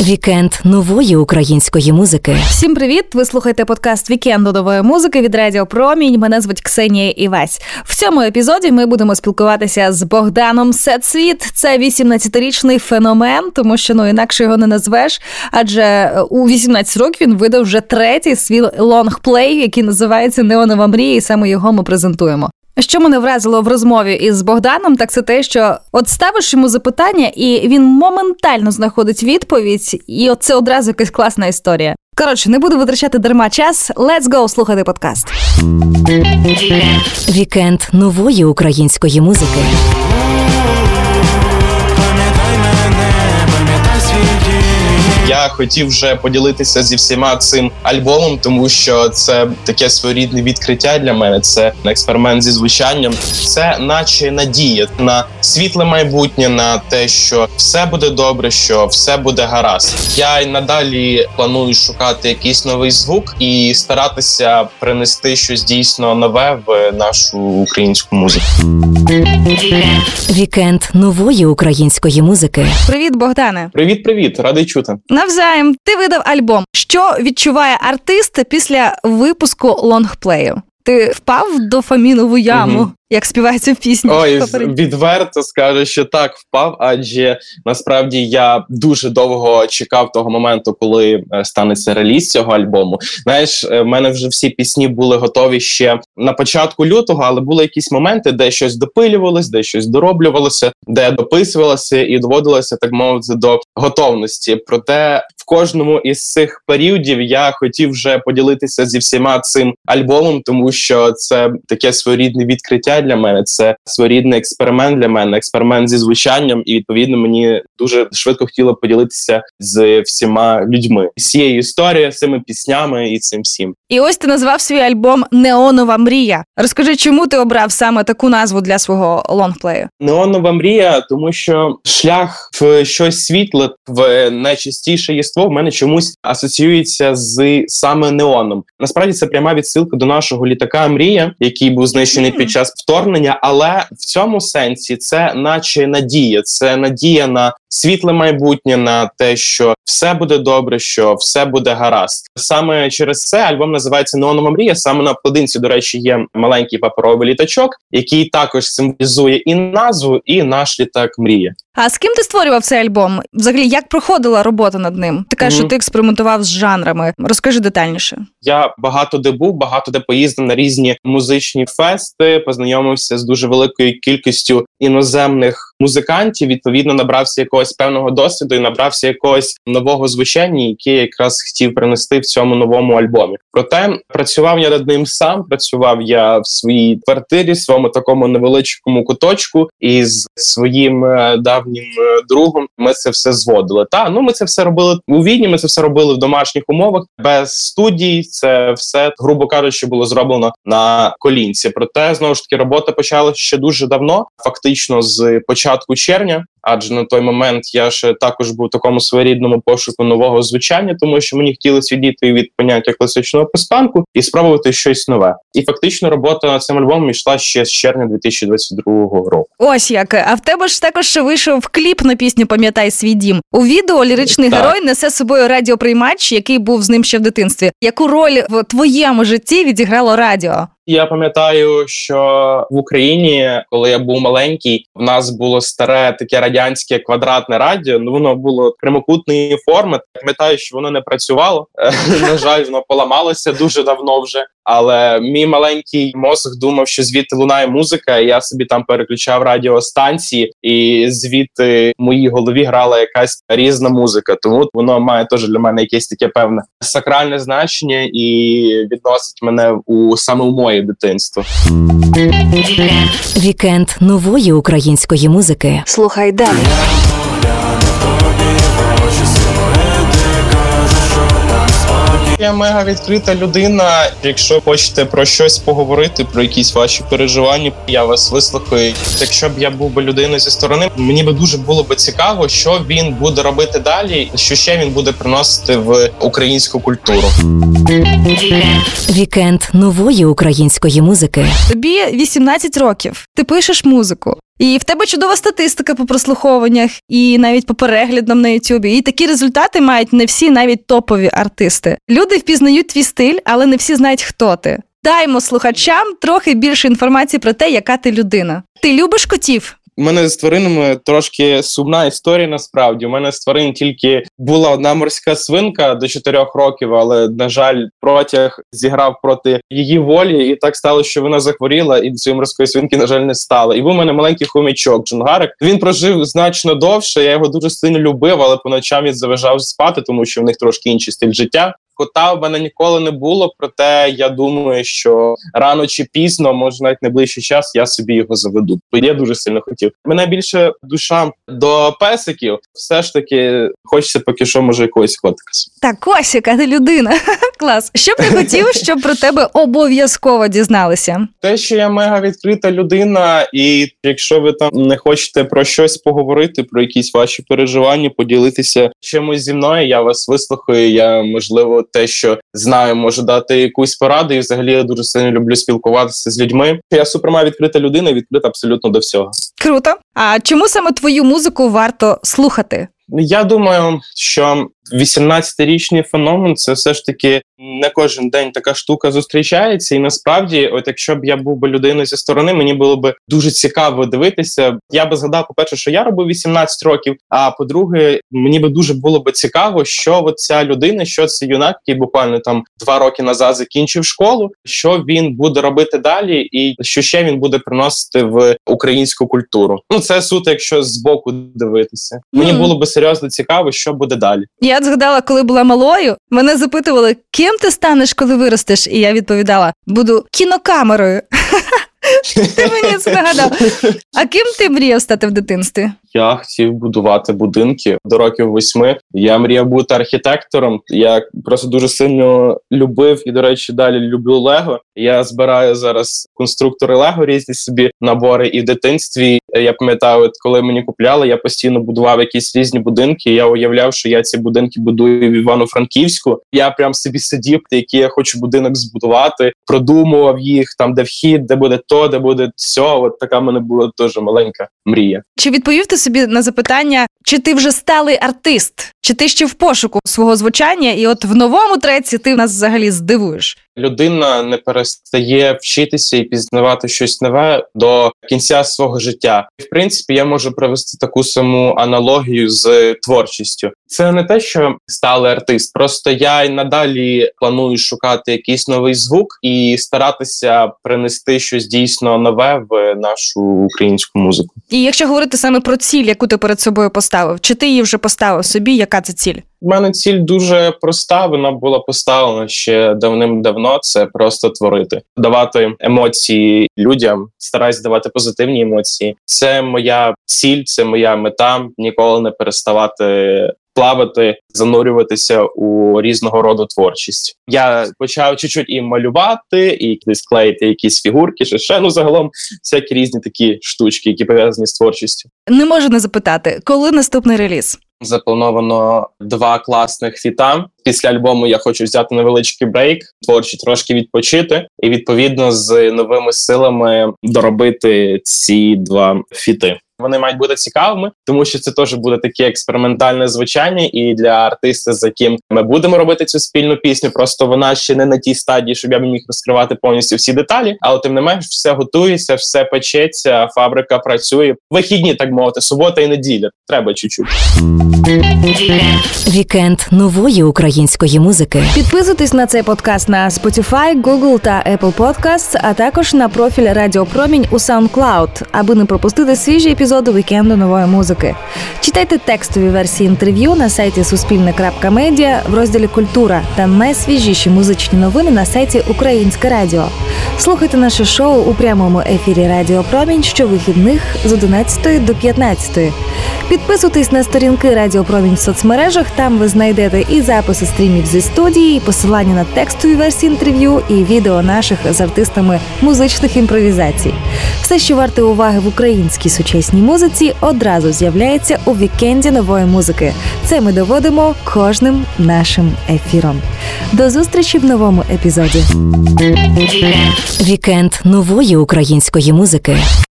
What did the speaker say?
Вікенд нової української музики. Всім привіт! Ви слухаєте подкаст Вікенду нової музики від Радіо Промінь. Мене звуть Ксенія Івась. В цьому епізоді ми будемо спілкуватися з Богданом SadSvit. Це 18-річний феномен, тому що ну інакше його не назвеш. Адже у 18 років він видав вже третій свій лонгплей, який називається Неонова мрія, і саме його ми презентуємо. Що мене вразило в розмові із Богданом, так це те, що от ставиш йому запитання, і він моментально знаходить відповідь, і от це одразу якась класна історія. Коротше, не буду витрачати дарма час. Let's go слухати подкаст. Вікенд нової української музики. Я хотів вже поділитися зі всіма цим альбомом, тому що це таке своєрідне відкриття для мене. Це експеримент зі звучанням. Це наче надія на світле майбутнє, на те, що все буде добре, що все буде гаразд. Я й надалі планую шукати якийсь новий звук і старатися принести щось дійсно нове в нашу українську музику. Вікенд нової української музики. Привіт, Богдане. Привіт, привіт, радий чути. Навзаєм, ти видав альбом. Що відчуває артист після випуску лонгплею? Ти впав в дофамінову яму, Мгм. Як співається в пісні. Ой, відверто скажу, що так впав, адже насправді я дуже довго чекав того моменту, коли е, станеться реліз цього альбому. Знаєш, е, в мене вже всі пісні були готові ще на початку лютого, але були якісь моменти, де щось допилювалось, де щось дороблювалося, де дописувалося і доводилося так мовити до готовності. Проте в кожному із цих періодів я хотів вже поділитися зі всіма цим альбомом, тому що це таке своєрідне відкриття для мене. Це своєрідний експеримент для мене, експеримент зі звучанням, і відповідно мені дуже швидко хотіло поділитися з всіма людьми з цією історією, з цими піснями і цим всім. І ось ти назвав свій альбом Неонова мрія. Розкажи, чому ти обрав саме таку назву для свого лонгплею? Неонова мрія, тому що шлях в щось світле, в найчистіше єство в мене чомусь асоціюється з саме неоном. Насправді це пряма відсилка до нашого літака Мрія, який був знищений під час вторгнення. Але в цьому сенсі це, наче надія, це надія на світле майбутнє, на те, що все буде добре, що все буде гаразд. Саме через це альбом називається Неонова мрія. Саме на обкладинці, до речі, є маленький паперовий літачок, який також символізує і назву, і наш літак мрія. А з ким ти створював цей альбом? Взагалі, як проходила робота над ним? Ти кажеш, Мгм. що ти експериментував з жанрами. Розкажи детальніше. Я багато де був, багато де поїздив на різні музичні фести, познайомився з дуже великою кількістю іноземних музикантів. Відповідно, набрався якогось певного досвіду і набрався якогось нового звучання, яке якраз хотів принести в цьому новому альбомі. Проте працював я над ним сам. Працював я в своїй квартирі, своєму такому невеличкому куточку, із своїм е, давнім е, другом. Ми це все зводили. Та ну ми це все робили у відні. Ми це все робили в домашніх умовах без студій. Це все, грубо кажучи, було зроблено на колінці. Проте знову ж таки робота почалася ще дуже давно, фактично з початку червня. Адже на той момент я ще також був в такому своєрідному пошуку нового звучання, тому що мені хотілося відійти від поняття класичного постпанку і спробувати щось нове. І фактично робота над цим альбомом йшла ще з червня 2022 року. Ось як. А в тебе ж також вийшов кліп на пісню Пам'ятай свій дім. У відео ліричний Так. герой несе з собою радіоприймач, який був з ним ще в дитинстві. Яку роль в твоєму житті відіграло радіо? Я пам'ятаю, що в Україні, коли я був маленький, в нас було старе таке радянське квадратне радіо. Ну воно було прямокутної форми. Пам'ятаю, що воно не працювало. На жаль, воно поламалося дуже давно вже. Але мій маленький мозок думав, що звідти лунає музика, і я собі там переключав радіостанції, і звідти в моїй голові грала якась різна музика. Тому воно має теж для мене якесь таке певне сакральне значення і відносить мене у саме у моє дитинство. Вікенд нової української музики. Слухай далі. Я мега відкрита людина. Якщо хочете про щось поговорити, про якісь ваші переживання, я вас вислухаю. Якщо б я був би людиною зі сторони, мені би дуже було би цікаво, що він буде робити далі, що ще він буде приносити в українську культуру. Вікенд нової української музики. Тобі 18 років. Ти пишеш музику. І в тебе чудова статистика по прослуховуваннях, і навіть по переглядам на Ютубі. І такі результати мають не всі навіть топові артисти. Люди впізнають твій стиль, але не всі знають, хто ти. Даймо слухачам трохи більше інформації про те, яка ти людина. Ти любиш котів? У мене з тваринами трошки сумна історія. Насправді у мене з тварин тільки була одна морська свинка до 4 років, але на жаль, протяг зіграв проти її волі, і так стало, що вона захворіла, і цієї морської свинки на жаль не стало. І був у мене маленький хомячок Джунгарик. Він прожив значно довше. Я його дуже сильно любив, але по ночам він заважав спати, тому що в них трошки інший стиль життя. Кота в мене ніколи не було, проте я думаю, що рано чи пізно, може навіть найближчий час, я собі його заведу. Бо я дуже сильно хотів. Мене більше душа до песиків. Все ж таки хочеться поки що може якогось котика. Так, Косіка, ти людина. Клас. Що б ти хотів, щоб про тебе обов'язково дізналися? Те, що я мега відкрита людина, і якщо ви там не хочете про щось поговорити, про якісь ваші переживання, поділитися чимось зі мною, я вас вислухаю. Я можливо те, що знаю, можу дати якусь пораду. І взагалі я дуже сильно люблю спілкуватися з людьми. Я суперма відкрита людина, відкрита абсолютно до всього. Круто. А чому саме твою музику варто слухати? Я думаю, що 18-річний феномен це все ж таки не кожен день така штука зустрічається, і насправді, от якщо б я був би людиною зі сторони, мені було б дуже цікаво дивитися. Я би згадав, по перше, що я робив 18 років. А по-друге, мені би дуже було б цікаво, що от ця людина, що це юнак, який буквально там два роки назад закінчив школу, що він буде робити далі, і що ще він буде приносити в українську культуру. Ну це суто, якщо з боку дивитися. Мені було би серйозно цікаво, що буде далі. Я згадала, коли була малою, мене запитували, ким ти станеш, коли виростеш? І я відповідала: буду кінокамерою. Ти мені це нагадав. А ким ти мріяв стати в дитинстві? Я хотів будувати будинки до років восьми. Я мріяв бути архітектором. Я просто дуже сильно любив і, до речі, далі люблю Лего. Я збираю зараз конструктори Лего різні собі набори. І в дитинстві я пам'ятаю, от коли мені купляли, я постійно будував якісь різні будинки. Я уявляв, що я ці будинки будую в Івано-Франківську. Я прям собі сидів, який я хочу будинок збудувати, продумував їх там, де вхід, де буде то, де буде все. От така в мене була дуже маленька мрія. Чи відповів ти собі на запитання, чи ти вже сталий артист, чи ти ще в пошуку свого звучання, і от в новому треці ти нас взагалі здивуєш? людина не перестає вчитися і пізнавати щось нове до кінця свого життя. В принципі, я можу провести таку саму аналогію з творчістю. Це не те, що сталий артист, просто я й надалі планую шукати якийсь новий звук і старатися принести щось дійсно нове в нашу українську музику. І якщо говорити саме про ціль, яку ти перед собою поставив, чи ти її вже поставив собі? Яка це ціль? У мене ціль дуже проста. Вона була поставлена ще давним-давно. Це просто творити, давати емоції людям, стараюсь давати позитивні емоції. Це моя ціль, це моя мета. Ніколи не переставати плавати, занурюватися у різного роду творчість. Я почав чуть-чуть і малювати, і десь клеїти якісь фігурки, чи ще ну загалом всякі різні такі штучки, які пов'язані з творчістю. Не можу не запитати, коли наступний реліз? Заплановано два класних фіта. Після альбому я хочу взяти невеличкий брейк, творчі трошки відпочити, і відповідно з новими силами доробити ці два фіти. Вони мають бути цікавими, тому що це теж буде таке експериментальне звучання, і для артиста, з яким ми будемо робити цю спільну пісню, просто вона ще не на тій стадії, щоб я міг розкривати повністю всі деталі. Але тим не менш, все готується, все печеться, фабрика працює. Вихідні, так мовити, субота і неділя. Треба чуть-чуть. Вікенд нової української музики. Підписуйтесь на цей подкаст на Spotify, Google та Apple Podcasts, а також на профіль Радіо Промінь у SoundCloud, аби не пропустити свіжі епізоди вікенду нової музики. Читайте текстові версії інтерв'ю на сайті Суспільне.Медіа в розділі Культура та найсвіжіші музичні новини на сайті Українське Радіо. Слухайте наше шоу у прямому ефірі Радіо Промінь щовихідних з 11 до 15. Підписуйтесь на сторінки Радіо Промінь в соцмережах. Там ви знайдете і записи стрімів зі студії, і посилання на текстові версії інтерв'ю, і відео наших з артистами музичних імпровізацій. Все, що варте уваги в українській сучасній музиці, одразу з'являється у вікенді нової музики. Це ми доводимо кожним нашим ефіром. До зустрічі в новому епізоді. Вікенд нової української музики.